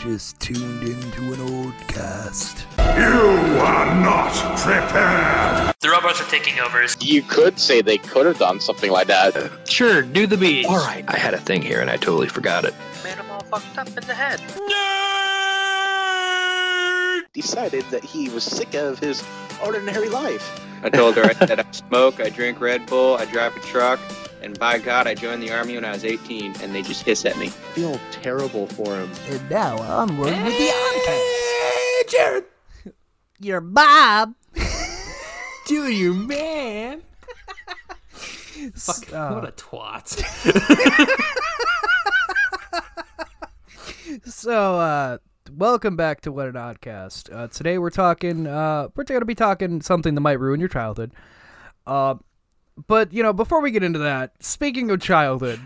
just tuned into an old cast. You are not prepared. The robots are taking over. You could say they could have done something like that. Sure, do the beat. All right, I had a thing here and I totally forgot it. Man, I'm all fucked up in the head. Decided that he was sick of his ordinary life. I told her that I smoke, I drink Red Bull, I drive a truck, and by God, I joined the army when I was 18, and they just hiss at me. I feel terrible for him. And now I'm onward with the Hey, Jared, Your Bob. doing your man. Fuck, uh, what a twat. So, uh, welcome back to What an Oddcast. Uh, today we're talking, uh, we're going to be talking something that might ruin your childhood. Uh, but, you know, before we get into that, speaking of childhood,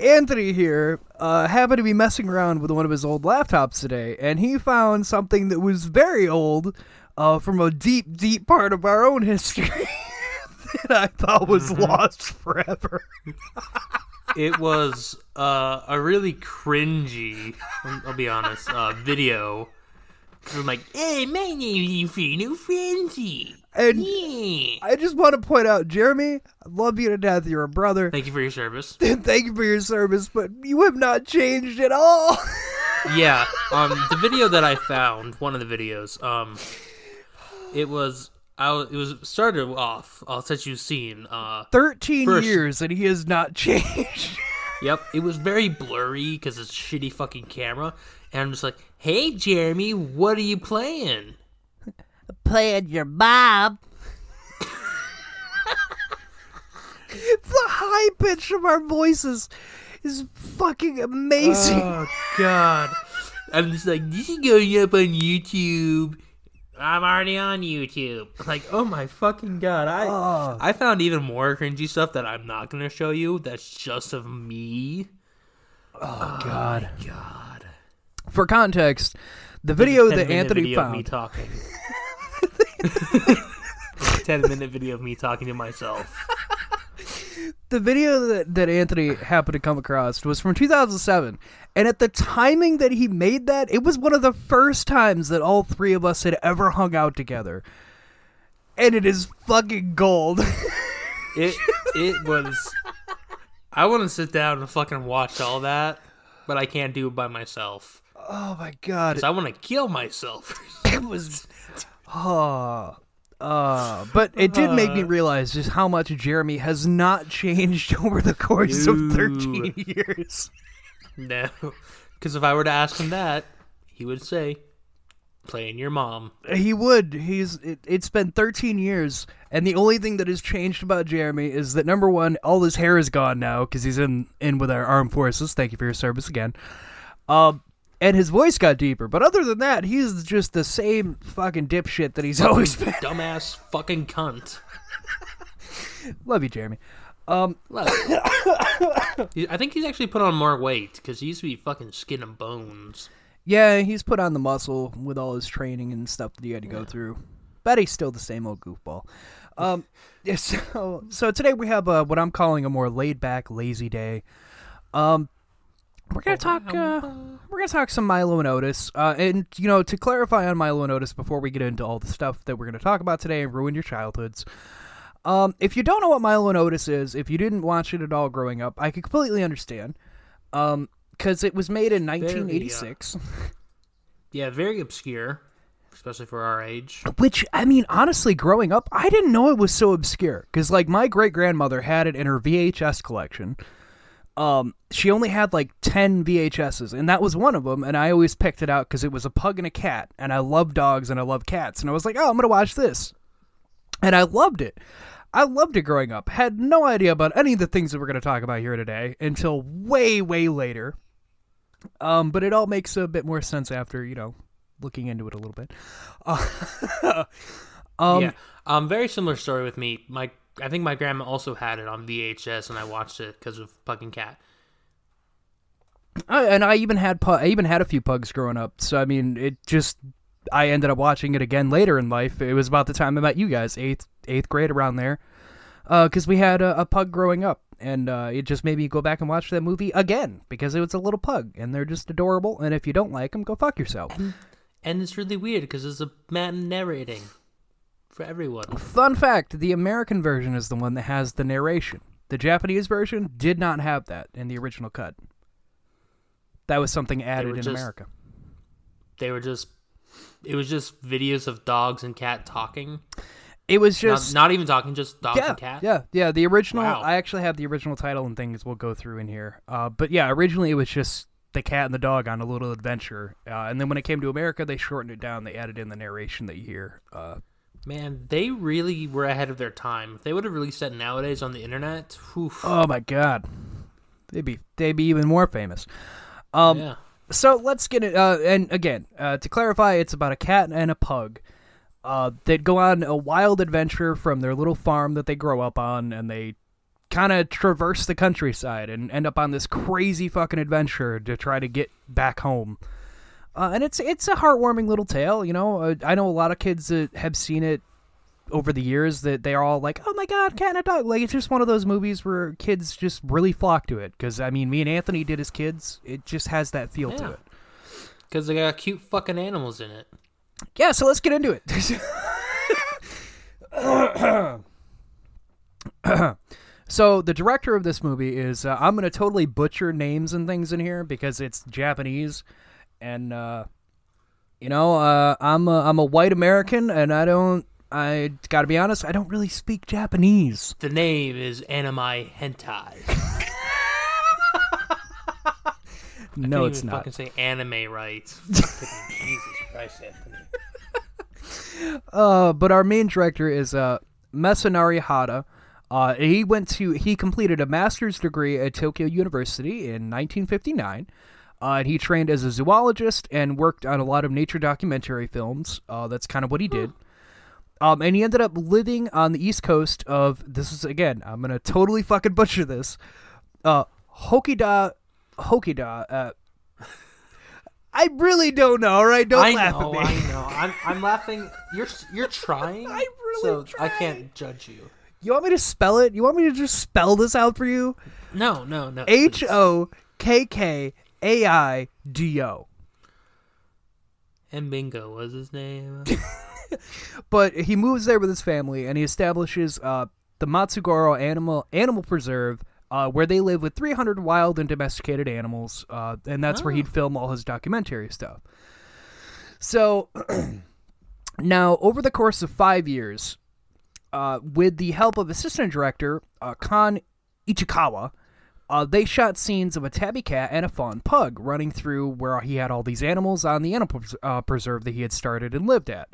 Anthony here uh, happened to be messing around with one of his old laptops today, and he found something that was very old uh, from a deep, deep part of our own history that I thought was lost forever. it was uh, a really cringy, I'll I'll be honest, uh, video. I'm like, hey, my name is Fino Frenzy. And Yeah. I just want to point out, Jeremy, I love you to death. You're a brother. Thank you for your service. Thank you for your service, but you have not changed at all. yeah, um, the video that I found, one of the videos, um, it was, I was, it was started off. I'll set you scene. Uh, 13 years and he has not changed. Yep, it was very blurry because it's a shitty fucking camera. And I'm just like, hey, Jeremy, what are you playing? Playing your Bob. the high pitch of our voices is fucking amazing. Oh, God. I'm just like, this is going up on YouTube. I'm already on YouTube. Like, oh my fucking God. I, Oh. I found even more cringy stuff that I'm not going to show you that's just of me. oh, oh God. God. For context, the video that 10 minute Anthony video of me found. talking. 10 minute video of me talking to myself. the video that, that Anthony happened to come across was from 2007. And at the timing that he made that, it was one of the first times that all three of us had ever hung out together. And it is fucking gold. It it was. I want to sit down and fucking watch all that, but I can't do it by myself. oh my god. I want to kill myself. It was. Oh. Uh, but it did make me realize just how much Jeremy has not changed over the course of 13 years. no, because if I were to ask him that, he would say, "Playing your mom." He would. He's. It, it's been 13 years, and the only thing that has changed about Jeremy is that number one, all his hair is gone now because he's in in with our armed forces. Thank you for your service again. Um, and his voice got deeper. But other than that, he's just the same fucking dipshit that he's always been. Dumbass fucking cunt. Love you, Jeremy. Um, Look. He- I think he's actually put on more weight because he used to be fucking skin and bones. yeah, he's put on the muscle with all his training and stuff that he had to go through. But he's still the same old goofball. Um, yeah, so so today we have uh, what I'm calling a more laid back, lazy day. Um, we're gonna talk. Uh, we're gonna talk some Milo and Otis. Uh, and you know, to clarify on Milo and Otis before we get into all the stuff that we're gonna talk about today and ruin your childhoods. Um, if you don't know what Milo and Otis is, if you didn't watch it at all growing up, I could completely understand. Um, because it was made in 1986. Yeah, very obscure, especially for our age. Which I mean, honestly, growing up, I didn't know it was so obscure because, like, my great grandmother had it in her VHS collection. Um, she only had like ten VHSs, and that was one of them. And I always picked it out because it was a pug and a cat, and I love dogs and I love cats, and I was like, oh, I'm gonna watch this, and I loved it. I loved it growing up. Had no idea about any of the things that we're gonna talk about here today until way, way later. Um, but it all makes a bit more sense after you know looking into it a little bit. Uh, um, yeah, um, very similar story with me. My, I think my grandma also had it on VHS, and I watched it because of fucking cat. I, and I even had pu- I even had a few pugs growing up. So I mean, it just I ended up watching it again later in life. It was about the time I met you guys, eighth eighth grade around there, because we had a, a pug growing up, and uh, it just made me go back and watch that movie again because it was a little pug, and they're just adorable. And if you don't like them, go fuck yourself. And it's really weird because it's a man narrating for everyone. Fun fact: the American version is the one that has the narration. The Japanese version did not have that in the original cut. That was something added in just- America. They were just, it was just videos of dogs and cat talking. It was Not, just not even talking, just dogs yeah, and cat. yeah, yeah. The original. Wow. I actually have the original title and things we'll go through in here. Uh, but yeah, originally it was just the cat and the dog on a little adventure, uh, and then when it came to America, they shortened it down. They added in the narration that you hear. Uh, Man, they really were ahead of their time. If they would have released that nowadays on the internet, whew, oh my god, they'd be they'd be even more famous. Um, yeah. So let's get it. Uh, and again, uh, to clarify, it's about a cat and a pug uh, that go on a wild adventure from their little farm that they grow up on, and they kind of traverse the countryside and end up on this crazy fucking adventure to try to get back home. Uh, and it's it's a heartwarming little tale, you know. Uh, I know a lot of kids that have seen it over the years that they're all like, "Oh my god, cat and a dog!" Like it's just one of those movies where kids just really flock to it. Because I mean, me and Anthony did as kids. It just has that feel to Yeah. it. Because they got cute fucking animals in it. Yeah, so let's get into it. so the director of this movie is uh, I'm gonna totally butcher names and things in here because it's Japanese, and uh, you know uh, I'm a, I'm a white American and I don't I gotta be honest I don't really speak Japanese. The name is Anime Hentai. No, it's not. fucking say anime right. Jesus Christ, Anthony. Uh, but our main director is uh, Masanori Hata. Uh, he went to he completed a master's degree at Tokyo University in 1959. Uh, and he trained as a zoologist and worked on a lot of nature documentary films. Uh, that's kind of what he did. Um, and he ended up living on the east coast of this is again I'm gonna totally fucking butcher this. Uh, Hokida, Hokida. Uh, I really don't know. All right, don't I laugh know, at me. I know. I'm, I'm laughing. You're you're trying. I'm really so I can't judge you. You want me to spell it? You want me to just spell this out for you? No, no, no. H. O K K A I D O. And Bingo was his name. But he moves there with his family and he establishes uh, the Mutsugoro Animal Animal Preserve, uh, where they live with 300 wild and domesticated animals, uh, and that's where he'd film all his documentary stuff. So now, over the course of five years, uh, with the help of assistant director uh, Kon Ichikawa, uh, they shot scenes of a tabby cat and a fawn pug running through where he had all these animals on the animal uh, preserve that he had started and lived at.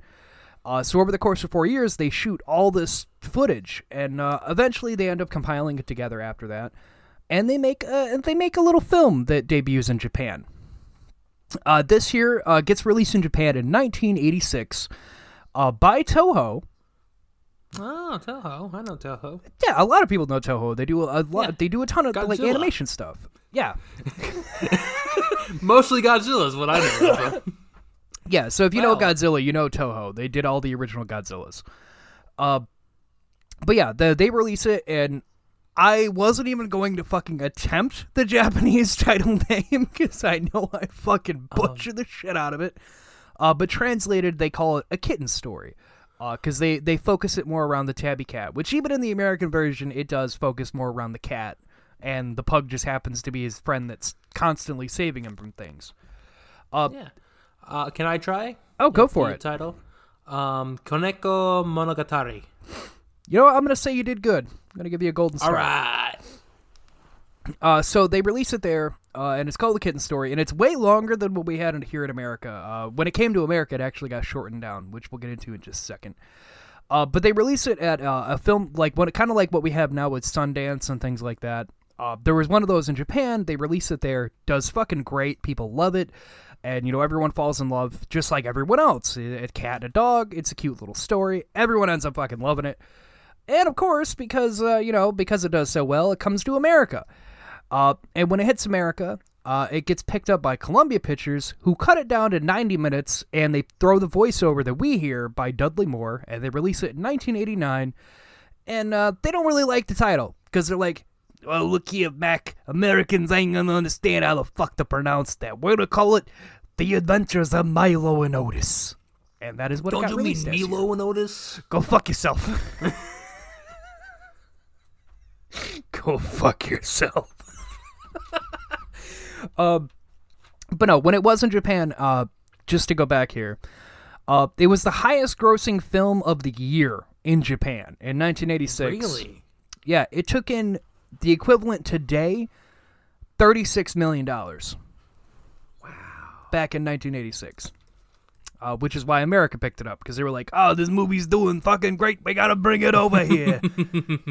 Uh, so over the course of four years, they shoot all this footage, and uh, eventually they end up compiling it together after that, and they make a, they make a little film that debuts in Japan. Uh, this year uh, gets released in Japan in 1986 uh, by Toho. Oh, Toho. I know Toho. Yeah, a lot of people know Toho. They do a, lot. Yeah. They do a ton of like animation stuff. Yeah, Mostly Godzilla is what I know. yeah. So if you know Godzilla, you know Toho. They did all the original Godzillas. Uh, but yeah, the, they release it, and I wasn't even going to fucking attempt the Japanese title name because I know I fucking butcher the shit out of it. Uh, but translated, they call it a kitten story. Because they, they focus it more around the tabby cat, which even in the American version, it does focus more around the cat. And the pug just happens to be his friend that's constantly saving him from things. yeah. Uh, can I try? Oh, go for it. Title. Um, Koneko Monogatari. You know what? I'm going to say you did good. I'm going to give you a golden star. All right. Uh, so they release it there, uh, and it's called The Kitten Story, and it's way longer than what we had here in America. Uh, when it came to America, it actually got shortened down, which we'll get into in just a second. Uh, but they release it at uh, a film like what kind of like what we have now with Sundance and things like that. Uh, there was one of those in Japan. They release it there. Does fucking great. People love it, and you know everyone falls in love just like everyone else. A a cat and a dog. It's a cute little story. Everyone ends up fucking loving it. And of course, because uh, you know, because it does so well, it comes to America. Uh, and when it hits America, uh, it gets picked up by Columbia Pictures, who cut it down to 90 minutes, and they throw the voiceover that we hear by Dudley Moore, and they release it in 1989. And uh, they don't really like the title because they're like, well, look here, Mac. Americans ain't gonna understand how the fuck to pronounce that. We're gonna call it The Adventures of Milo and Otis. And that is what it Don't got you mean released as here. Milo and Otis? Go fuck yourself. Go fuck yourself. um, but no, when it was in Japan, uh, just to go back here, uh, it was the highest grossing film of the year in Japan in 1986. Really? Yeah, it took in the equivalent today, thirty-six million dollars. Wow. Back in 1986. Uh, which is why America picked it up because they were like, "Oh, this movie's doing fucking great. We gotta bring it over here."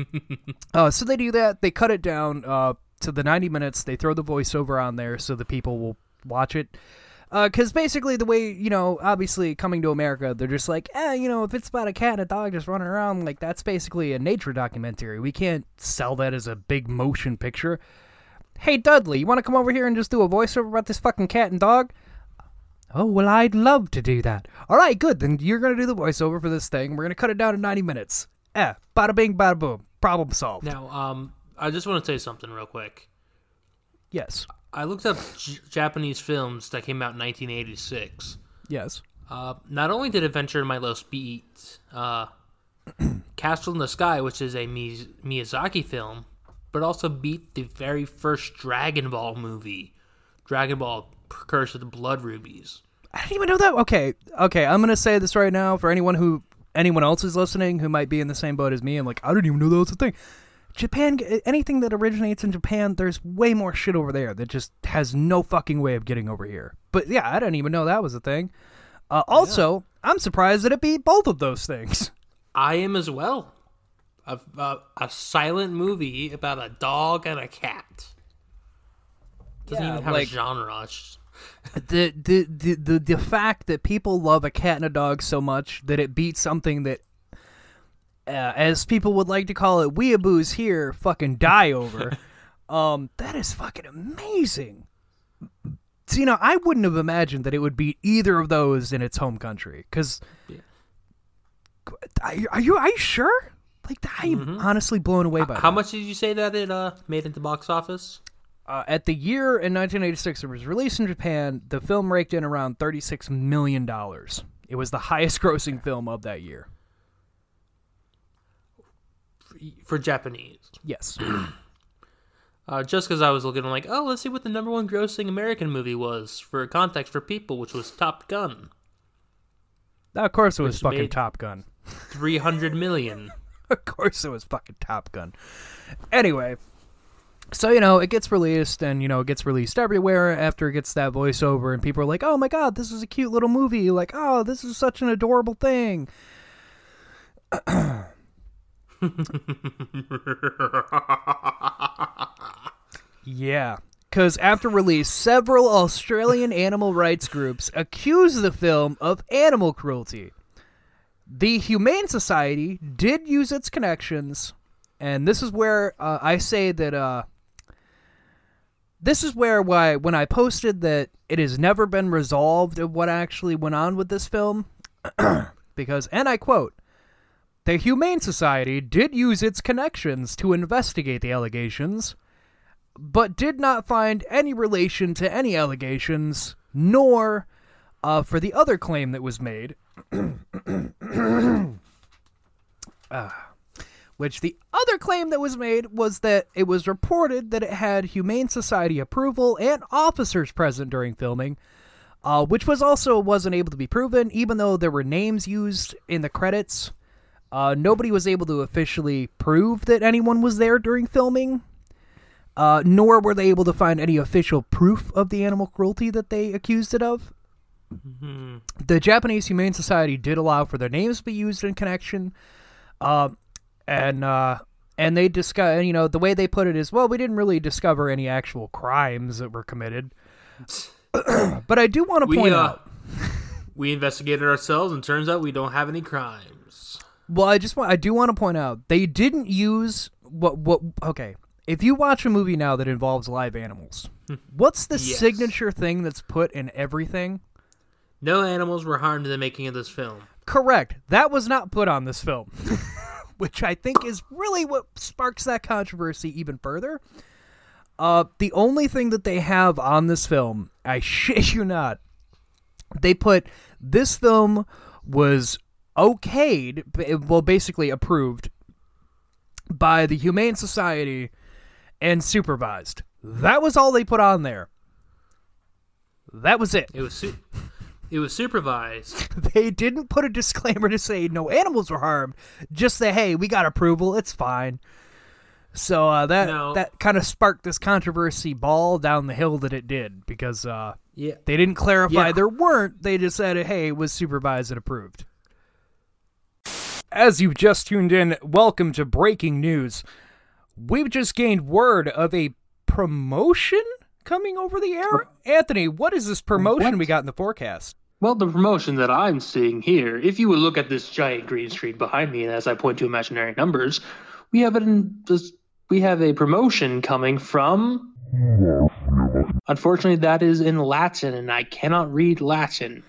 uh, so they do that. They cut it down uh, to the 90 minutes. They throw the voiceover on there so the people will watch it. Because basically, the way you know, obviously, coming to America, they're just like, eh, you know, if it's about a cat and a dog just running around, like that's basically a nature documentary. We can't sell that as a big motion picture. Hey, Dudley, you want to come over here and just do a voiceover about this fucking cat and dog? Oh, well, I'd love to do that. All right, good. Then you're going to do the voiceover for this thing. We're going to cut it down to 90 minutes. Eh, bada bing, bada boom. Problem solved. Now, um, I just want to say something real quick. Yes. I looked up J- Japanese films that came out in 1986. Yes. Uh, not only did Adventure in Milos beat uh, Castle in the Sky, which is a Mi- Miyazaki film, but also beat the very first Dragon Ball movie, Dragon Ball Curse of the Blood Rubies. I didn't even know that. Okay, okay. I'm gonna say this right now for anyone who, anyone else is listening who might be in the same boat as me. I'm like, I didn't even know that was a thing. Japan, anything that originates in Japan, there's way more shit over there that just has no fucking way of getting over here. But yeah, I didn't even know that was a thing. Uh, also, I'm surprised that it beat both of those things. I am as well. A, a, a silent movie about a dog and a cat. Doesn't Yeah, even have like- a genre. The, the the the the fact that people love a cat and a dog so much that it beats something that uh, as people would like to call it weeaboos here fucking die over. Um that is fucking amazing. So you know i wouldn't have imagined that it would beat either of those in its home country because are, you- are you are you sure? Like i'm honestly blown away by How much did you say that it uh, made into box office? uh, at the year in 1986 it was released in Japan, the film raked in around 36 million dollars. It was the highest grossing film of that year. For Japanese. Yes. Uh, just because I was looking, I'm like, oh, let's see what the number one grossing American movie was for context for people, which was Top Gun, of course it was fucking Top Gun. 300 million. of course it was fucking Top Gun. Anyway, so you know, it gets released and you know, it gets released everywhere after it gets that voiceover and people are like, "Oh my god, this is a cute little movie." Like, "Oh, this is such an adorable thing." Yeah. Because after release, several Australian animal rights groups accused the film of animal cruelty. The Humane Society did use its connections, and this is where uh, I say that. Uh, this is where why when I posted that it has never been resolved of what actually went on with this film, because and I quote, the Humane Society did use its connections to investigate the allegations but did not find any relation to any allegations, nor uh, for the other claim that was made. Ah. which the other claim that was made was that it was reported that it had Humane Society approval and officers present during filming, uh, which was also wasn't able to be proven, even though there were names used in the credits. Uh, nobody was able to officially prove that anyone was there during filming uh, nor were they able to find any official proof of the animal cruelty that they accused it of. The Japanese Humane Society did allow for their names to be used in connection, uh, and uh, and they discuss. You know, the way they put it is, well, we didn't really discover any actual crimes that were committed. but I do want to We, point uh, out. we investigated ourselves, and turns out we don't have any crimes. Well, I just want I do want to point out they didn't use what what okay. If you watch a movie now that involves live animals, what's the Yes. signature thing that's put in everything? No animals were harmed in the making of this film. Correct. That was not put on this film. which I think is really what sparks that controversy even further. Uh, the only thing that they have on this film, I shit you not, they put this film was okayed, well, basically approved by the Humane Society and supervised. That was all they put on there. That was it. It was su- it was supervised. They didn't put a disclaimer to say no animals were harmed. Just say, hey, we got approval. It's fine. So uh, that No. that kind of sparked this controversy ball down the hill that it did because uh, Yeah. they didn't clarify Yeah. there weren't. They just said, hey, it was supervised and approved. As you've just tuned in, welcome to breaking news. We've just gained word of a promotion coming over the air. Anthony, what is this promotion we got in the forecast? Well, the promotion that I'm seeing here, if you would look at this giant green screen behind me, and as I point to imaginary numbers, we have an we have a promotion coming from. Unfortunately, that is in Latin, and I cannot read Latin.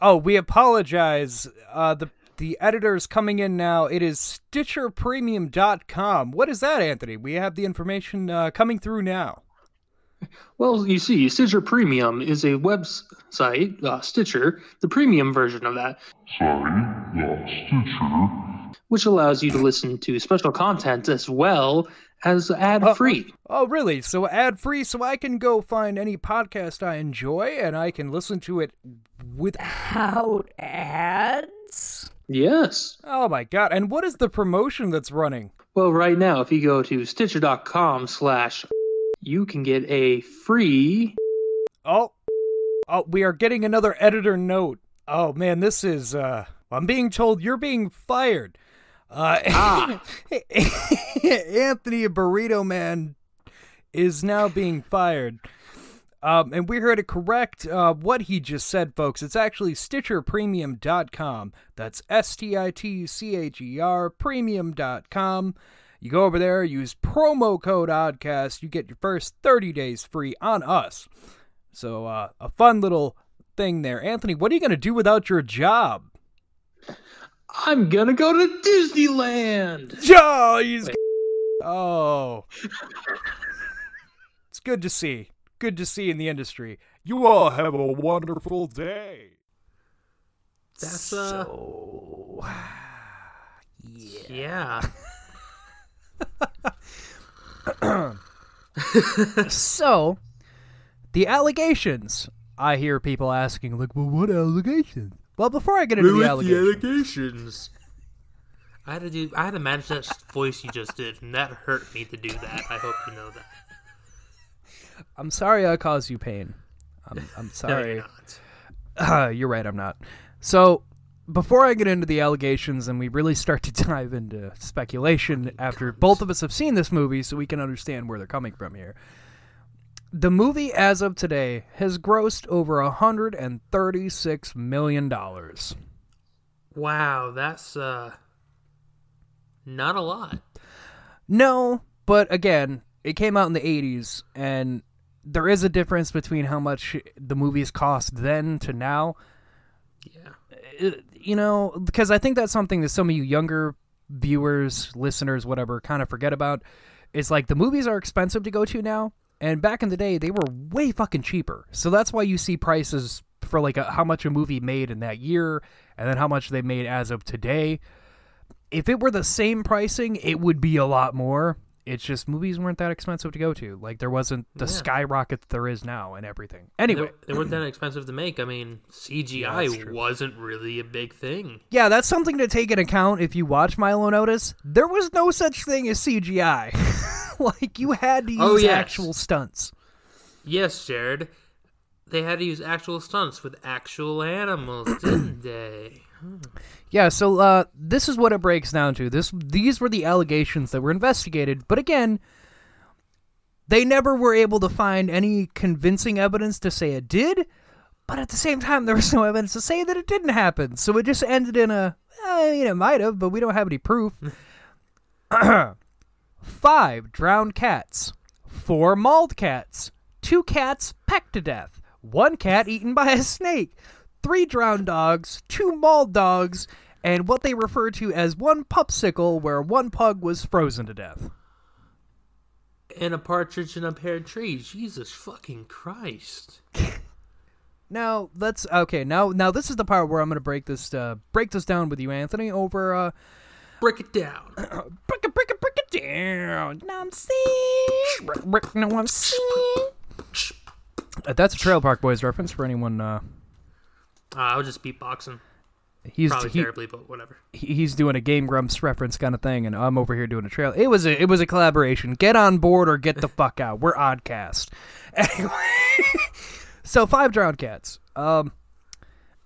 Oh, we apologize. Uh, the the editor's coming in now. It is StitcherPremium.com. What is that, Anthony? We have the information uh, coming through now. Well, you see, Stitcher Premium is a website, uh, Stitcher, the premium version of that, Sorry, yeah, Stitcher. which allows you to listen to special content as well as ad free. Oh, really? So ad free, so I can go find any podcast I enjoy and I can listen to it without ads. Yes. Oh my god! And what is the promotion that's running? Well, right now, if you go to stitcher.com slash, you can get a free. Oh, oh, we are getting another editor note. Oh man, this is. uh I'm being told you're being fired. Uh, Anthony Burrito Man is now being fired. Um, and we're here to correct uh, what he just said, folks. It's actually StitcherPremium.com. That's S T I T C H E R Premium.com. You go over there, use promo code ODCAST. You get your first 30 days free on us. So, uh, a fun little thing there. Anthony, what are you going to do without your job? I'm gonna go to Disneyland! Oh, he's oh, it's good to see. Good to see in the industry. You all have a wonderful day. That's uh So, yeah. so the allegations. I hear people asking, like, well, what allegations? Well, before I get into the allegations, allegations. I had to do. I had to match that voice you just did, and that hurt me to do that. I hope you know that. I'm sorry I caused you pain. I'm, I'm No, sorry. you're not. Uh, you're right, I'm not. So, before I get into the allegations and we really start to dive into speculation after both of us have seen this movie so we can understand where they're coming from here. The movie, as of today, has grossed over $136 million. Wow, that's uh not a lot. No, but again, it came out in the 80s, and there is a difference between how much the movies cost then to now. Yeah. uh, you know, because I think that's something that some of you younger viewers, listeners, whatever, kind of forget about. It's like the movies are expensive to go to now, and back in the day they were way fucking cheaper. So that's why you see prices for like a, how much a movie made in that year, and then how much they made as of today. If it were the same pricing, it would be a lot more. It's just movies weren't that expensive to go to. Like there wasn't the Yeah. skyrocket that there is now and everything. Anyway, they weren't that expensive to make. I mean, CGI true. wasn't really a big thing. Yeah, that's something to take into account if you watch Milo Notice. There was no such thing as CGI. like you had to oh, use Oh, yes. actual stunts. Yes, Jared. They had to use actual stunts with actual animals, didn't they? Yeah, so uh, this is what it breaks down to. This these were the allegations that were investigated, but again, they never were able to find any convincing evidence to say it did. But at the same time, there was no evidence to say that it didn't happen. So it just ended in a, I mean, it might have, but we don't have any proof. Five drowned cats, four mauled cats, two cats pecked to death, one cat eaten by a snake, three drowned dogs, two mauled dogs, and what they refer to as one pupsicle, where one pug was frozen to death. And a partridge in a pear tree. Jesus fucking Christ. Now let's okay. Now now this is the part where I'm gonna break this uh, break this down with you, Anthony. Over uh, Break it down. break it break it break it down. Now I'm seeing. Now I'm seeing. Uh, that's a Trailer Park Boys reference for anyone. Uh, Uh, I was just beatboxing. he's Probably he, terribly, but whatever. he's doing a Game Grumps reference kind of thing, and I'm over here doing a trail. It was a it was a collaboration. Get on board or get the fuck out. We're Oddcast. Anyway, so five drowned cats. Um,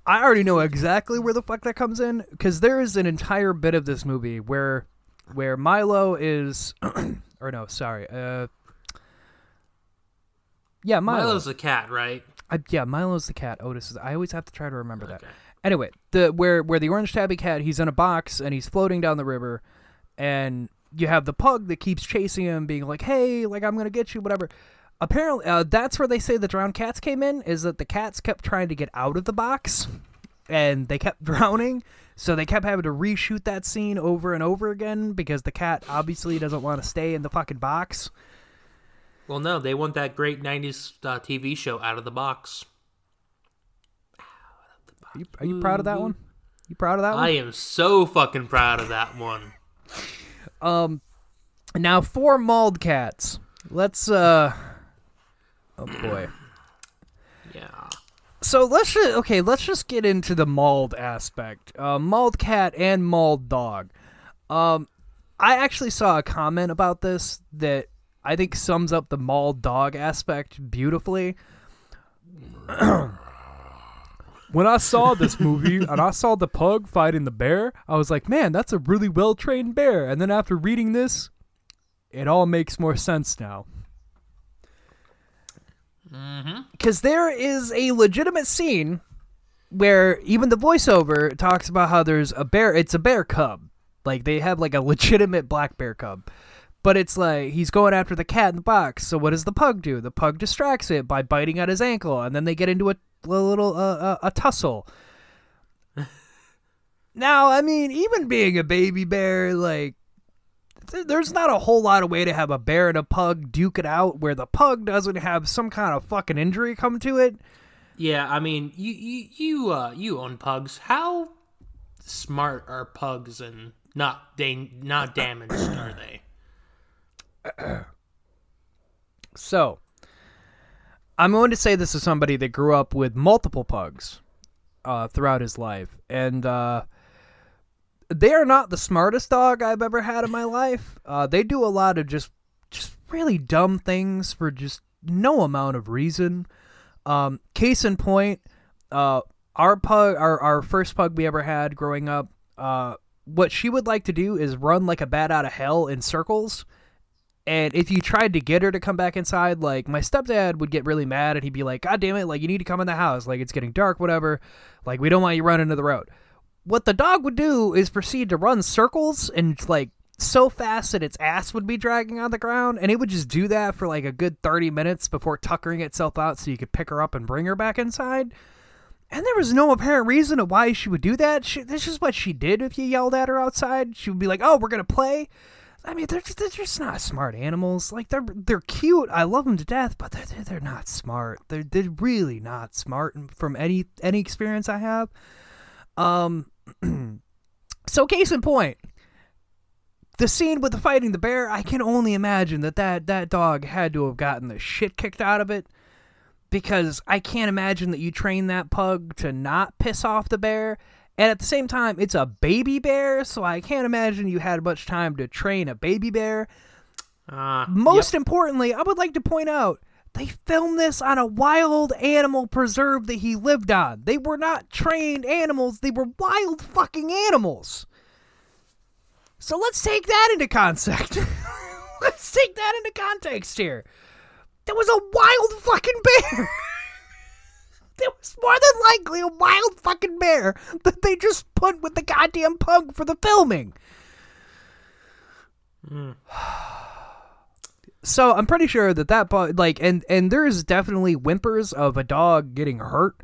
I already know exactly where the fuck that comes in because there is an entire bit of this movie where where Milo is, or no, sorry, uh, yeah, Milo. Milo's a cat, right? I, yeah, Milo's the cat. Otis is. I always have to try to remember that. Anyway, the where where the orange tabby cat, he's in a box and he's floating down the river, and you have the pug that keeps chasing him, being like, "Hey, like I'm gonna get you, whatever." Apparently, uh, that's where they say the drowned cats came in. Is that the cats kept trying to get out of the box, and they kept drowning. So they kept having to reshoot that scene over and over again because the cat obviously doesn't want to stay in the fucking box. Well, no, they want that great 90s uh, TV show out of the box. Are you, are you proud of that one? You proud of that one? I am so fucking proud of that one. Um, now for mauled cats. Let's uh. Oh boy. Yeah. So let's just okay. Let's just get into the mauled aspect. Uh, mauled cat and mauled dog. Um, I actually saw a comment about this that I think sums up the mall dog aspect beautifully. when I saw this movie and I saw the pug fighting the bear, I was like, man, that's a really well trained bear. And then after reading this, it all makes more sense now. Mm-hmm. Because there is a legitimate scene where even the voiceover talks about how there's a bear. It's a bear cub. Like they have like a legitimate black bear cub. But it's like he's going after the cat in the box. So what does the pug do? The pug distracts it by biting at his ankle, and then they get into a, a little uh, uh, a tussle. now, I mean, even being a baby bear, like th- there's not a whole lot of way to have a bear and a pug duke it out where the pug doesn't have some kind of fucking injury come to it. Yeah, I mean, you you you uh you own pugs. How smart are pugs and not they not damaged are they? So, I'm going to say this is somebody that grew up with multiple pugs uh, throughout his life, and uh, they are not the smartest dog I've ever had in my life. Uh, they do a lot of just just really dumb things for just no amount of reason. Um, case in point, uh, our pug, our our first pug we ever had growing up, uh, what she would like to do is run like a bat out of hell in circles. And if you tried to get her to come back inside, like my stepdad would get really mad and he'd be like, God damn it, like you need to come in the house. Like it's getting dark, whatever. Like we don't want you running into the road. What the dog would do is proceed to run circles and like so fast that its ass would be dragging on the ground. And it would just do that for like a good 30 minutes before tuckering itself out so you could pick her up and bring her back inside. And there was no apparent reason of why she would do that. She, this is what she did if you yelled at her outside. She would be like, "Oh, we're gonna play." I mean, they're just, they're just not smart animals. Like they're they're cute. I love them to death, but they're they're, not smart. They're they're really not smart from any any experience I have. Um, so case in point, the scene with the fighting the bear. I can only imagine that that that dog had to have gotten the shit kicked out of it because I can't imagine that you train that pug to not piss off the bear. And at the same time, it's a baby bear, so I can't imagine you had much time to train a baby bear. Uh, Most importantly, I would like to point out they filmed this on a wild animal preserve that he lived on. They were not trained animals, they were wild fucking animals. So let's take that into context. let's take that into context here. There was a wild fucking bear. there was more than likely a wild fucking bear that they just put with the goddamn pug for the filming. Hmm. So I'm pretty sure that that pug, like, and and there's definitely whimpers of a dog getting hurt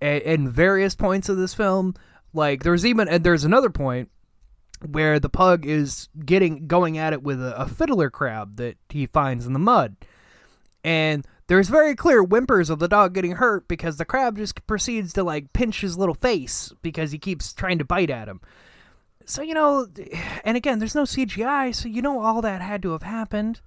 at, in various points of this film. Like there's even and there's another point where the pug is getting going at it with a, a fiddler crab that he finds in the mud, and there's very clear whimpers of the dog getting hurt because the crab just proceeds to like pinch his little face because he keeps trying to bite at him. So you know, and again, there's no CGI, so you know all that had to have happened.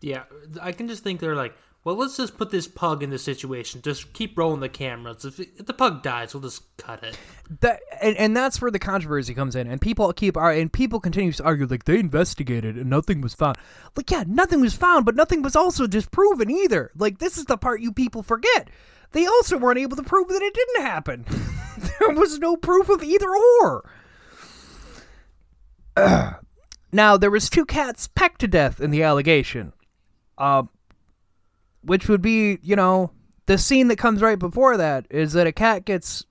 Yeah, I can just think they're like, well, let's just put this pug in this situation. Just keep rolling the cameras. If, if the pug dies, we'll just cut it. That and, and that's where the controversy comes in, and people keep ar- and people continue to argue like they investigated and nothing was found. Like yeah, nothing was found, but nothing was also disproven either. Like this is the part you people forget. They also weren't able to prove that it didn't happen. there was no proof of either or. now there was two cats pecked to death in the allegation, uh, which would be you know the scene that comes right before that is that a cat gets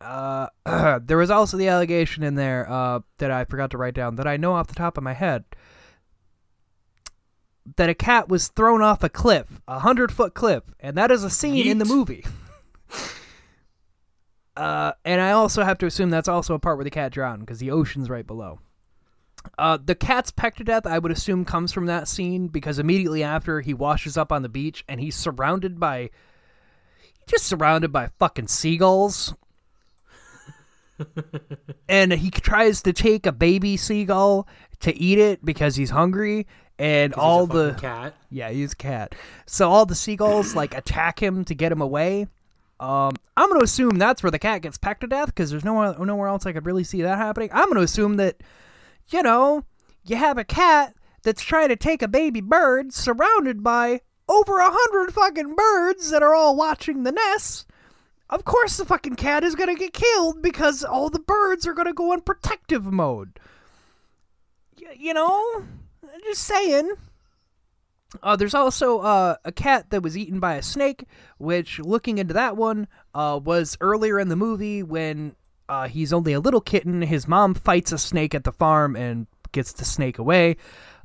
uh, there was also the allegation in there uh, that I forgot to write down that I know off the top of my head that a cat was thrown off a cliff, a hundred foot cliff, and that is a scene in the movie. uh, and I also have to assume that's also a part where the cat drowned because the ocean's right below. Uh, the cat's pecked to death, I would assume, comes from that scene because immediately after he washes up on the beach and he's surrounded by, just surrounded by fucking seagulls. And he tries to take a baby seagull to eat it because he's hungry and 'Cause he's a all the cat. yeah he's a cat. So all the seagulls like attack him to get him away. Um i'm gonna assume that's where the cat gets pecked to death because there's nowhere nowhere else i could really see that happening. I'm gonna assume that you know you have a cat that's trying to take a baby bird surrounded by over a hundred fucking birds that are all watching the nest of course the fucking cat is gonna get killed because all the birds are gonna go in protective mode. Y- you know, just saying. Uh, there's also uh, a cat that was eaten by a snake, which, looking into that one, uh, was earlier in the movie when uh, he's only a little kitten. His mom fights a snake at the farm and gets the snake away.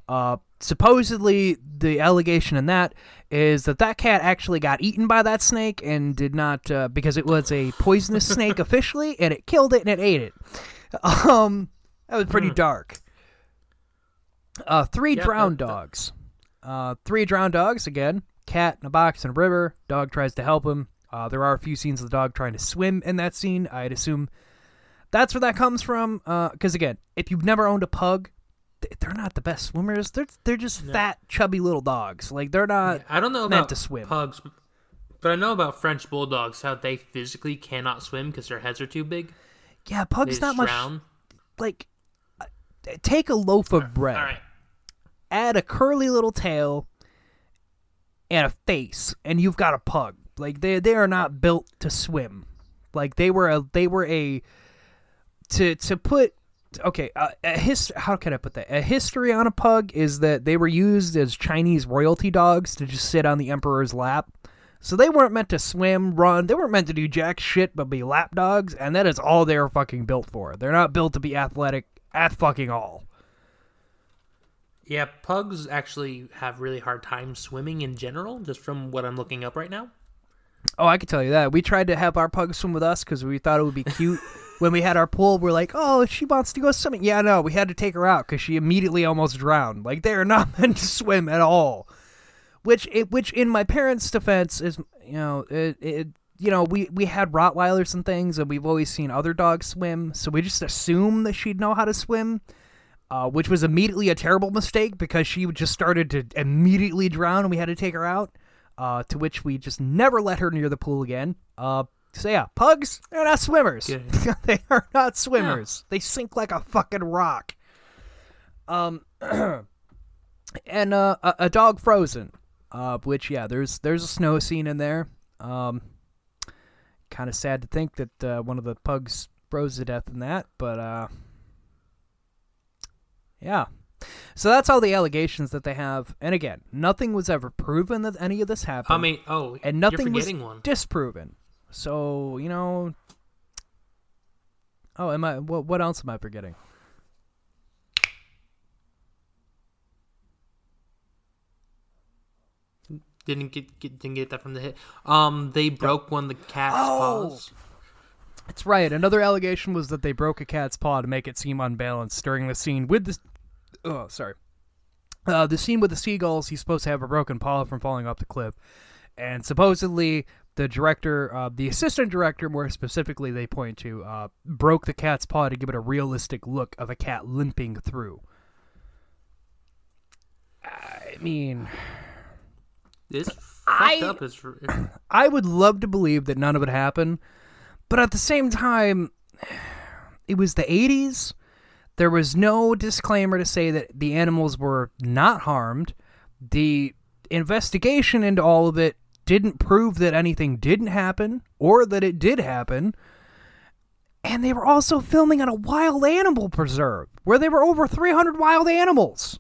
Uh, supposedly, the allegation in that is that that cat actually got eaten by that snake and did not uh, because it was a poisonous snake officially, and it killed it and it ate it. Um, that was pretty dark. Uh, three drowned that- that- dogs. Uh, three drowned dogs again. Cat in a box in a river. Dog tries to help him. Uh, there are a few scenes of the dog trying to swim in that scene. I'd assume that's where that comes from. Because again, if you've never owned a pug, they're not the best swimmers. They're they're just fat, chubby little dogs. Like they're not. I don't know meant about to swim. pugs, but I know about French bulldogs how they physically cannot swim because their heads are too big. Yeah, pugs not much. drown. Like, uh, take a loaf of bread. All right. add a curly little tail and a face and you've got a pug like they they are not built to swim like they were a they were a to to put okay uh, a his how can i put that a history on a pug is that they were used as chinese royalty dogs to just sit on the emperor's lap so they weren't meant to swim run they weren't meant to do jack shit but be lap dogs and that is all they were fucking built for they're not built to be athletic at fucking all Yeah, pugs actually have really hard time swimming in general, just from what I'm looking up right now. Oh, I can tell you that. We tried to have our pug swim with us because we thought it would be cute. when we had our pool, we're like, oh, she wants to go swimming. Yeah, no, we had to take her out because she immediately almost drowned. Like they are not meant to swim at all. Which, it, which in my parents' defense is, you know, it, it, you know, we we had Rottweilers and things, and we've always seen other dogs swim, so we just assumed that she'd know how to swim. Uh, which was immediately a terrible mistake because she just started to immediately drown and we had to take her out. Uh, to which we just never let her near the pool again. Uh, so yeah, pugs, they're not swimmers. They are not swimmers. They sink like a fucking rock. Um, and uh, a, a dog frozen. Uh, which yeah, there's there's a snow scene in there. Um, kind of sad to think that uh, one of the pugs froze to death in that, but uh, yeah. So that's all the allegations that they have. And again, nothing was ever proven that any of this happened. I mean, oh, and nothing was one. disproven. So you know. Oh, am I? What? What else am I forgetting? Didn't get, get didn't get that from the hit. Um, they broke one of the cat's Oh. paws. That's right. Another allegation was that they broke a cat's paw to make it seem unbalanced during the scene with the. Oh, sorry. Uh, the scene with the seagulls. He's supposed to have a broken paw from falling off the cliff, and supposedly the director, uh, the assistant director, more specifically, they point to, uh, broke the cat's paw to give it a realistic look of a cat limping through. I mean, This I- fucked up. Is, I would love to believe that none of it happened, but at the same time, it was the 80s. There was no disclaimer to say that the animals were not harmed. The investigation into all of it didn't prove that anything didn't happen or that it did happen. And they were also filming on a wild animal preserve where there were over 300 wild animals.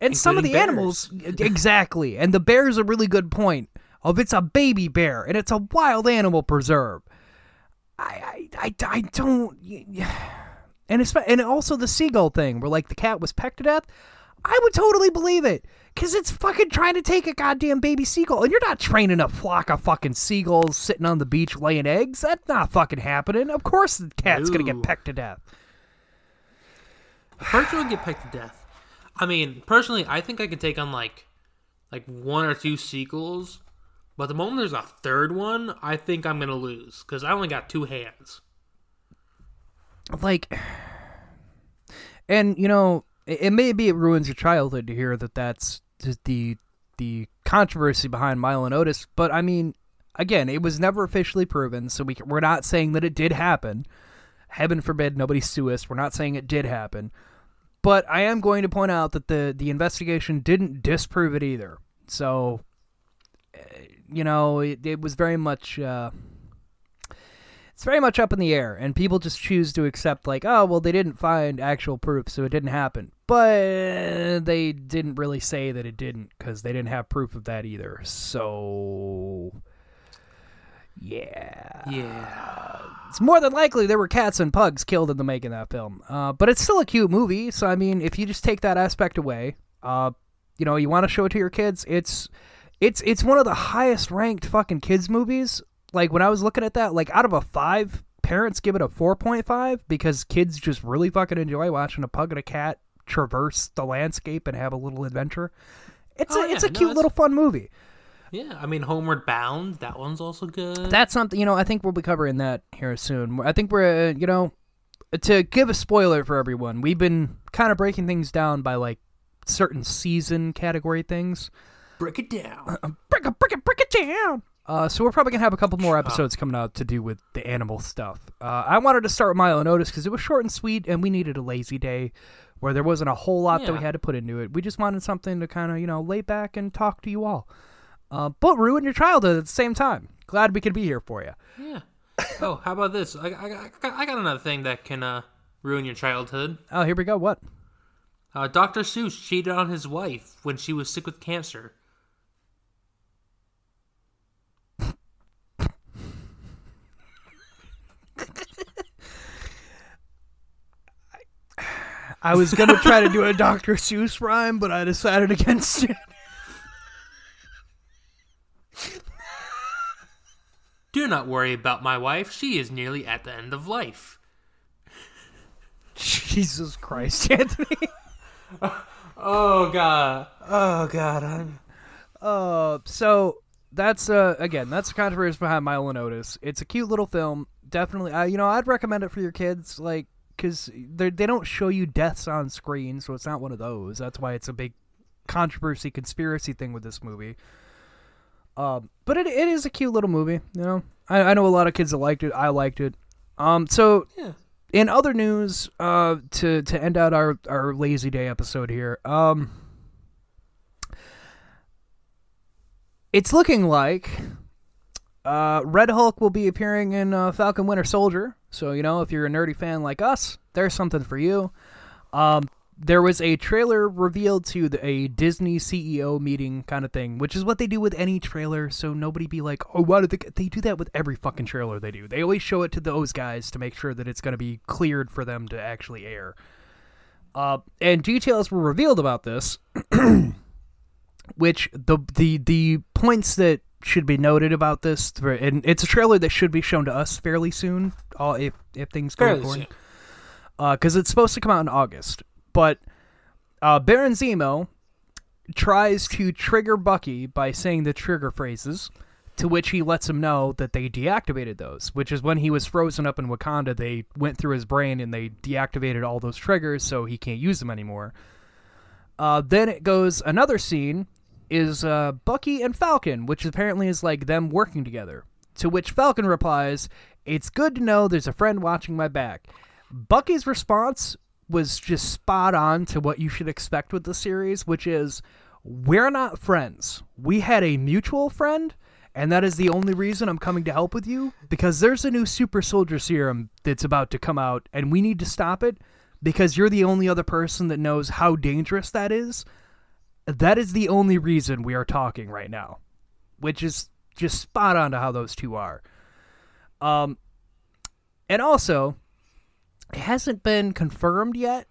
And some of the Including animals, exactly. And the bear is a really good point of it's a baby bear and it's a wild animal preserve. I, I, I, I don't. And it's, and also the seagull thing where like the cat was pecked to death. I would totally believe it because it's fucking trying to take a goddamn baby seagull, and you're not training a flock of fucking seagulls sitting on the beach laying eggs. That's not fucking happening. Of course, the cat's gonna get pecked to death. person would get pecked to death. I mean, personally, I think I could take on like, like one or two sequels, but the moment there's a third one, I think I'm gonna lose because I only got two hands. like and you know it, it maybe it ruins your childhood to hear that that's the the controversy behind Milo and Otis but I mean again it was never officially proven so we we're not saying that it did happen. Heaven forbid nobody sue us. We're not saying it did happen. But I am going to point out that the the investigation didn't disprove it either. So uh, you know it, it was very much uh, it's very much up in the air, and people just choose to accept like, oh, well, they didn't find actual proof, so it didn't happen. But they didn't really say that it didn't because they didn't have proof of that either. So, yeah, Yeah. it's more than likely there were cats and pugs killed in the making of that film. Uh, but it's still a cute movie, so I mean, if you just take that aspect away, uh, you know, you want to show it to your kids, it's it's it's one of the highest ranked fucking kids movies. Like when I was looking at that, like out of a five, parents give it a four point five because kids just really fucking enjoy watching a pug and a cat traverse the landscape and have a little adventure. It's Oh, a it's a cute little fun movie. Yeah, I mean, Homeward Bound, that one's also good. That's something you know. I think we'll be covering that here soon. I think we're uh, you know to give a spoiler for everyone. We've been kind of breaking things down by like certain season category things. Break it down. Break it, break it, break it down. Uh, so we're probably gonna have a couple more episodes coming out to do with the animal stuff. Uh, I wanted to start with Milo and Otis because it was short and sweet, and we needed a lazy day where there wasn't a whole lot that we had to put into it. We just wanted something to kind of you know lay back and talk to you all, uh, but ruin your childhood at the same time. Glad we could be here for you. Yeah. Oh, how about this? I, I, I, got- I got another thing that can uh, ruin your childhood. Oh, here we go. What? Uh, Dr. Seuss cheated on his wife when she was sick with cancer. I was gonna try to do a Dr. Seuss rhyme, but I decided against it. Do not worry about my wife. She is nearly at the end of life. Jesus Christ, Anthony. Oh god. Oh god. I'm... Uh, so that's uh again that's the controversy behind Milo and Otis. It's a cute little film. Definitely, uh, you know, I'd recommend it for your kids, like because they they don't show you deaths on screen, so it's not one of those. That's why it's a big controversy conspiracy thing with this movie. Um, but it it is a cute little movie. You know, I, I know a lot of kids that liked it. I liked it. Um, so Yeah. in other news, uh, to to end out our our lazy day episode here, um, it's looking like uh, Red Hulk will be appearing in uh, Falcon Winter Soldier. So you know, if you're a nerdy fan like us, there's something for you. Um, there was a trailer revealed to the, a Disney CEO meeting kind of thing, which is what they do with any trailer. So nobody be like, "Oh, why did they?" They do that with every fucking trailer they do. They always show it to those guys to make sure that it's going to be cleared for them to actually air. Uh, and details were revealed about this, which the the the points that should be noted about this, for- and it's a trailer that should be shown to us fairly soon, all if if things go Fairly according. because it's supposed to come out in August. But uh, Baron Zemo tries to trigger Bucky by saying the trigger phrases, to which he lets him know that they deactivated those, which is when he was frozen up in Wakanda, they went through his brain and they deactivated all those triggers so he can't use them anymore. Uh, then it goes another scene is uh, Bucky and Falcon, which apparently is like them working together. To which Falcon replies, It's good to know there's a friend watching my back. Bucky's response was just spot on to what you should expect with the series, which is we're not friends. We had a mutual friend, and that is the only reason I'm coming to help with you because there's a new super soldier serum that's about to come out, and we need to stop it because you're the only other person that knows how dangerous that is. That is the only reason we are talking right now, which is just spot on to how those two are. Um, and also, it hasn't been confirmed yet,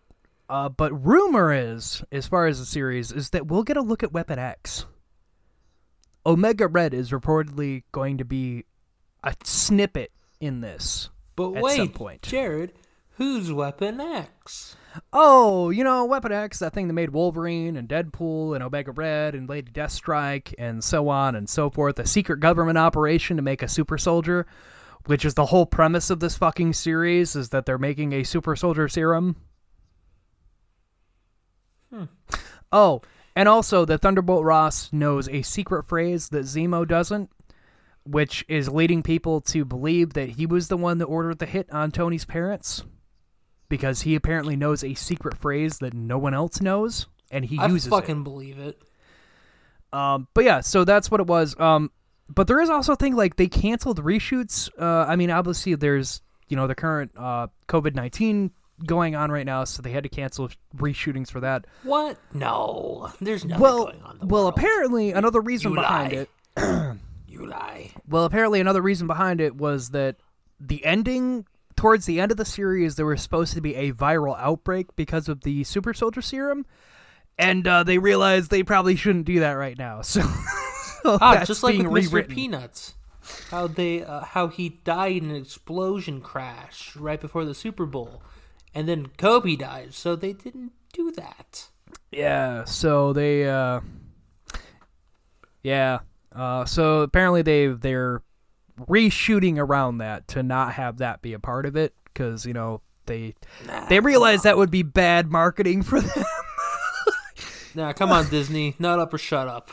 uh, but rumor is, as far as the series, is that we'll get a look at Weapon X. Omega Red is reportedly going to be a snippet in this. But at wait, some point. Jared, who's Weapon X? Oh, you know, Weapon X, that thing that made Wolverine and Deadpool and Omega Red and Lady Deathstrike and so on and so forth. A secret government operation to make a super soldier, which is the whole premise of this fucking series, is that they're making a super soldier serum. Hmm. Oh, and also the Thunderbolt Ross knows a secret phrase that Zemo doesn't, which is leading people to believe that he was the one that ordered the hit on Tony's parents because he apparently knows a secret phrase that no one else knows and he I uses fucking it. believe it. Um, but yeah, so that's what it was. Um, but there is also a thing like they canceled reshoots. Uh, I mean, obviously there's you know the current uh, COVID nineteen going on right now, so they had to cancel reshootings for that. What? No, there's nothing well, going on. Well, world. apparently another reason You behind lie. it. you lie. Well, apparently another reason behind it was that the ending towards the end of the series there was supposed to be a viral outbreak because of the super soldier serum and uh, they realized they probably shouldn't do that right now. So, so Ah, just like with Mr. Peanuts, how they uh, how he died in an explosion crash right before the Super Bowl, and then Kobe died, so they didn't do that. Yeah, so they uh Yeah. Uh so apparently they they're reshooting around that to not have that be a part of it cuz you know they they realized that would be bad marketing for them. Now, come on, Disney, nut up or shut up.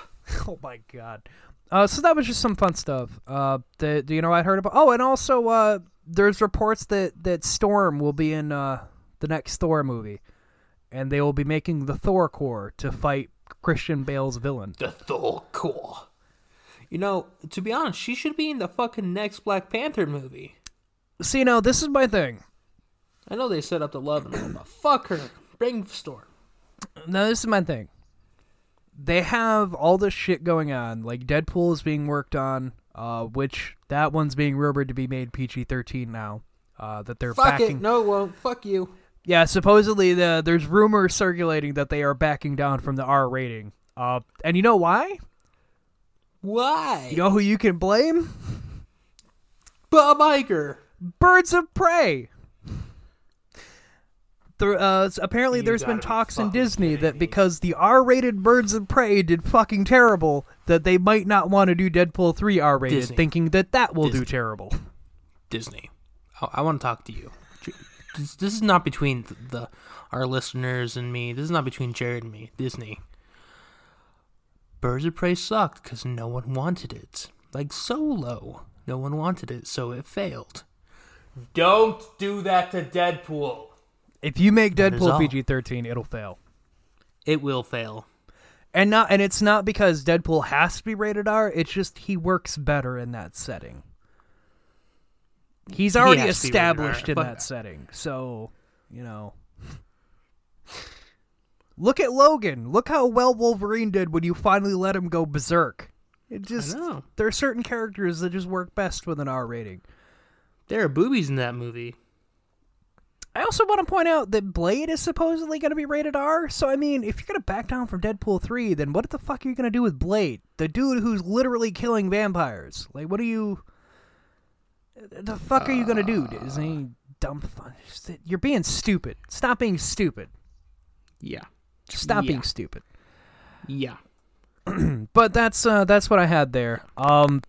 oh my god. Uh so that was just some fun stuff. Uh do you know I heard about Oh, and also uh there's reports that that Storm will be in uh the next Thor movie and they will be making the Thor Corps to fight Christian Bale's villain. The Thor Corps. You know, to be honest, she should be in the fucking next Black Panther movie. See, now this is my thing. I know they set up the love and all, but fuck her. Bring Storm. Now this is my thing. They have all this shit going on. Like Deadpool is being worked on, uh, which that one's being rumored to be made PG thirteen now. Uh, that they're Fuck backing. it. No, it won't. Fuck you. Yeah, supposedly the there's rumors circulating that they are backing down from the R rating. Uh, and you know why? Why? You know who you can blame? Bob Iger. Birds of Prey. There, uh, apparently, You there's been be talks in Disney that me. because the R-rated Birds of Prey did fucking terrible, that they might not want to do Deadpool 3 R-rated, Disney. thinking that that will do terrible. Disney. I, I want to talk to you. This, this is not between the, the our listeners and me. This is not between Jared and me. Disney. Birds of Prey sucked because no one wanted it. Like Solo, no one wanted it, so it failed. Don't do that to Deadpool. If you make That is Deadpool all. PG-13, it'll fail. It will fail. And not and it's not because Deadpool has to be rated R, it's just he works better in that setting. He's already has to be rated R, established in but- that setting. So, you know. Look at Logan. Look how well Wolverine did when you finally let him go berserk. It just there are certain characters that just work best with an R rating. There are boobies in that movie. I also want to point out that Blade is supposedly going to be rated R. So I mean, if you're going to back down from Deadpool three, then what the fuck are you going to do with Blade, the dude who's literally killing vampires? Like, what are you? The fuck are you going to do, uh. Disney? Dumb. Fun. You're being stupid. Stop being stupid. Yeah. Stop Yeah. being stupid. Yeah. but that's uh, that's what I had there. Um,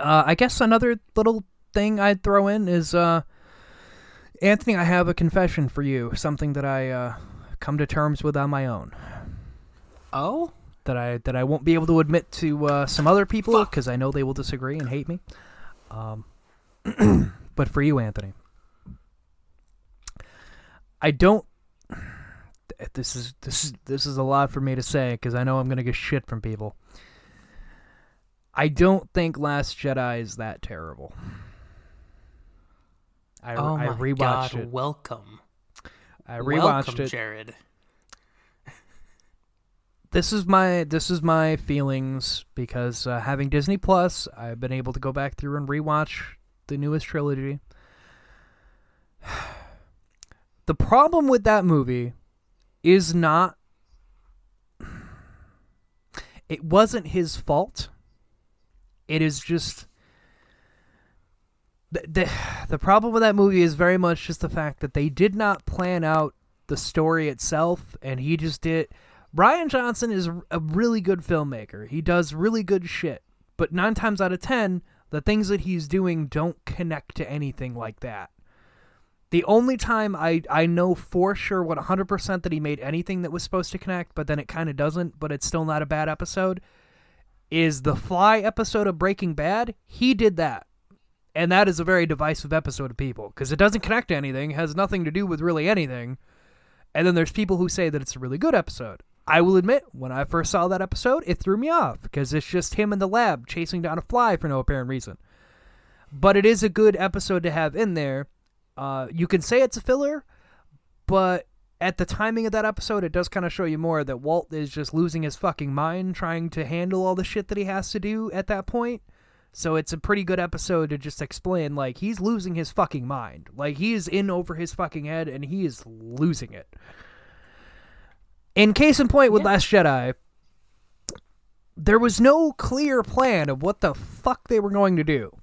uh, I guess another little thing I'd throw in is uh, Anthony. I have a confession for you. Something that I uh, come to terms with on my own. Oh, That I that I won't be able to admit to uh, some other people because I know they will disagree and hate me. Um, but for you, Anthony, I don't. This is this is this is a lot for me to say because I know I'm gonna get shit from people. I don't think Last Jedi is that terrible. I, oh I my rewatched God! it. Welcome, I rewatched welcome, it. Jared. this is my this is my feelings because uh, having Disney Plus, I've been able to go back through and rewatch the newest trilogy. The problem with that movie is not it wasn't his fault. It is just the, the the problem with that movie is very much just the fact that they did not plan out the story itself and he just did Rian Johnson is a really good filmmaker. He does really good shit. But 9 times out of 10, the things that he's doing don't connect to anything like that. The only time I, I know for sure what 100% that he made anything that was supposed to connect, but then it kind of doesn't, but it's still not a bad episode, is the Fly episode of Breaking Bad. He did that. And that is a very divisive episode of people because it doesn't connect to anything, has nothing to do with really anything. And then there's people who say that it's a really good episode. I will admit, when I first saw that episode, it threw me off because it's just him in the lab chasing down a fly for no apparent reason. But it is a good episode to have in there. Uh, you can say it's a filler, but at the timing of that episode, it does kind of show you more that Walt is just losing his fucking mind trying to handle all the shit that he has to do at that point. So it's a pretty good episode to just explain, like, he's losing his fucking mind. Like, he is in over his fucking head and he is losing it. In case in point with Last Jedi, there was no clear plan of what the fuck they were going to do.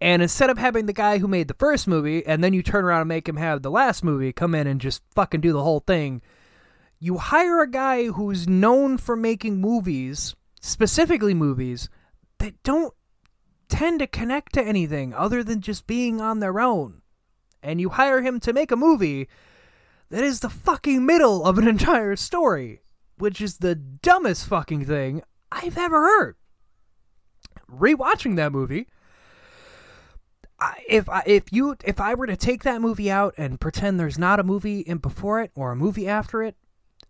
And instead of having the guy who made the first movie, and then you turn around and make him have the last movie come in and just fucking do the whole thing, you hire a guy who's known for making movies, specifically movies, that don't tend to connect to anything other than just being on their own. And you hire him to make a movie that is the fucking middle of an entire story, which is the dumbest fucking thing I've ever heard. Rewatching that movie, if I, if you if I were to take that movie out and pretend there's not a movie in before it or a movie after it,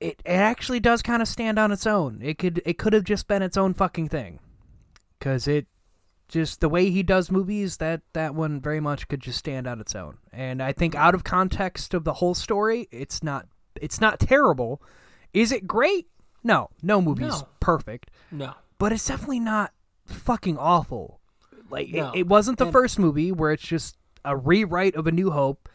it, it actually does kind of stand on its own. It could it could have just been its own fucking thing, because it just the way he does movies that that one very much could just stand on its own. And I think out of context of the whole story, it's not it's not terrible. Is it great? No, no movie's No. perfect, No. but it's definitely not fucking awful. Like No. it, it wasn't the And- first movie where it's just a rewrite of A New Hope,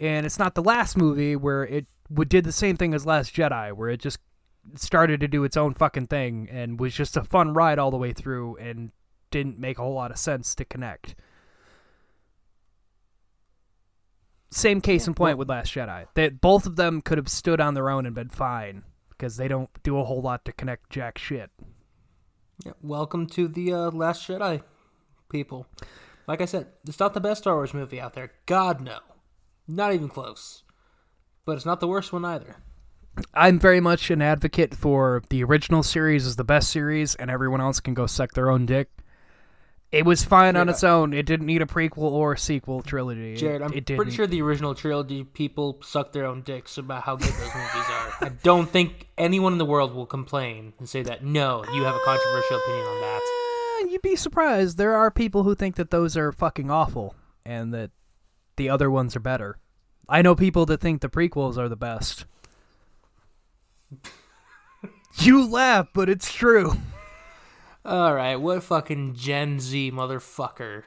and it's not the last movie where it did the same thing as Last Jedi, where it just started to do its own fucking thing and was just a fun ride all the way through and didn't make a whole lot of sense to connect. Same case in point with Last Jedi. That both of them could have stood on their own and been fine because they don't do a whole lot to connect jack shit. Yeah, welcome to the uh, Last Jedi, people. Like I said, it's not the best Star Wars movie out there. God, no. Not even close. But it's not the worst one either. I'm very much an advocate for the original series is the best series, and everyone else can go suck their own dick. It was fine on its own. It didn't need a prequel or sequel trilogy. Jared, I'm it pretty sure the original trilogy people suck their own dicks about how good those movies are. I don't think anyone in the world will complain and say that, no, you have a controversial opinion on that. You'd be surprised. There are people who think that those are fucking awful, and that the other ones are better. I know people that think the prequels are the best. you laugh, but it's true. All right, what fucking Gen Z motherfucker.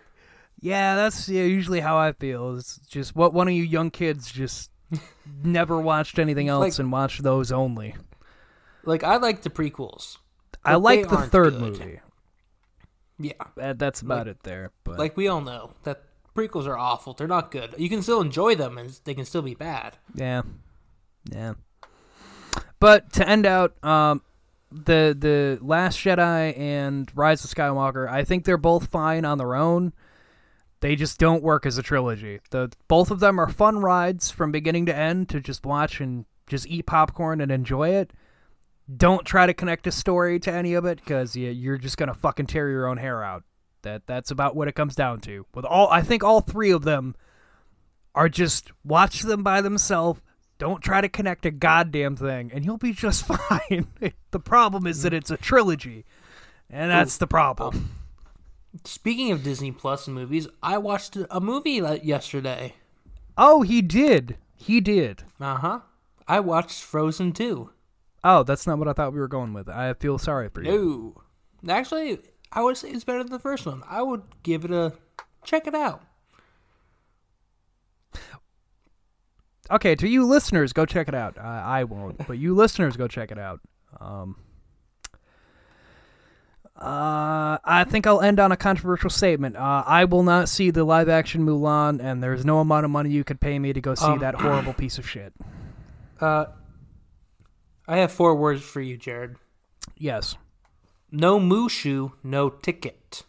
Yeah, that's yeah, usually how I feel. It's just what one of you young kids just never watched anything else like- and watched those only. Like I like the prequels. I like the third good. movie. Yeah, That, that's about Like- it there. But like we all know that prequels are awful. They're not good. You can still enjoy them, and they can still be bad. Yeah, yeah. But to end out, um, the the Last Jedi and Rise of Skywalker, I think they're both fine on their own. They just don't work as a trilogy. The both of them are fun rides from beginning to end to just watch and just eat popcorn and enjoy it. Don't try to connect a story to any of it because you, you're just gonna fucking tear your own hair out. That that's about what it comes down to. With all, I think all three of them are just watch them by themselves. Don't try to connect a goddamn thing, and you'll be just fine. the problem is that it's a trilogy, and that's the problem. Speaking of Disney Plus and movies, I watched a movie yesterday. Oh, he did. He did. Uh huh. I watched Frozen 2. Oh, that's not what I thought we were going with. I feel sorry for you. No. Actually, I would say it's better than the first one. I would give it a check it out. Okay, to you listeners, go check it out. I, I won't, but you listeners, go check it out. Um, uh, I think I'll end on a controversial statement. Uh, I will not see the live action Mulan, and there's no amount of money you could pay me to go see Um, that horrible piece of shit. Uh, I have four words for you, Jared. Yes. No Mushu, no ticket.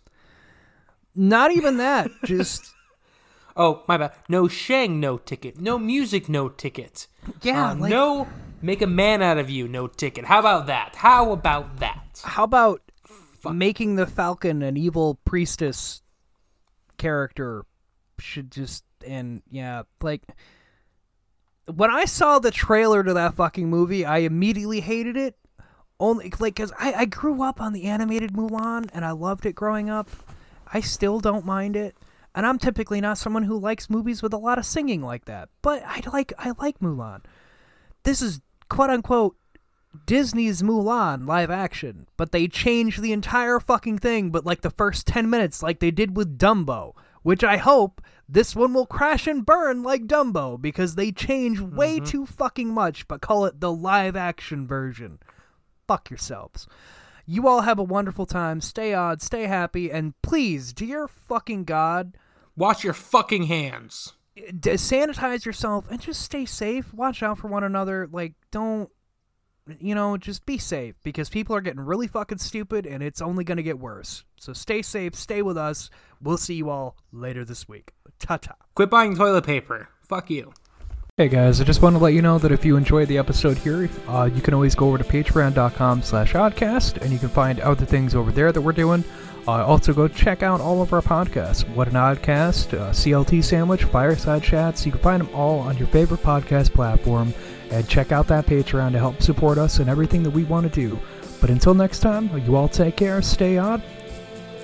Not even that. Just Oh, my bad. No Shang, no ticket. No music, no ticket. yeah. Uh, like, no make a man out of you, no ticket. How about that? How about that? How about making the Falcon an evil priestess character? Should just and yeah, like when I saw the trailer to that fucking movie, I immediately hated it. Only like because I, I grew up on the animated Mulan and I loved it growing up. I still don't mind it, and I'm typically not someone who likes movies with a lot of singing like that. But I like I like Mulan. This is quote unquote Disney's Mulan live action, but they changed the entire fucking thing, but like the first 10 minutes, like they did with Dumbo, which I hope this one will crash and burn like Dumbo because they change way mm-hmm. too fucking much, but call it the live action version. Fuck yourselves. You all have a wonderful time. Stay odd, stay happy, and please, dear fucking God, Wash your fucking hands. d- sanitize yourself and just stay safe. Watch out for one another. Like, don't, you know, just be safe because people are getting really fucking stupid and it's only going to get worse. So stay safe, stay with us. We'll see you all later this week. Ta ta. Quit buying toilet paper. Fuck you. Hey guys, I just want to let you know that if you enjoyed the episode here, uh, you can always go over to patreon.com slash oddcast and you can find other things over there that we're doing. Uh, also, go check out all of our podcasts. What an Oddcast, uh, CLT Sandwich, Fireside Chats. You can find them all on your favorite podcast platform. And check out that Patreon to help support us and everything that we want to do. But until next time, you all take care, stay odd,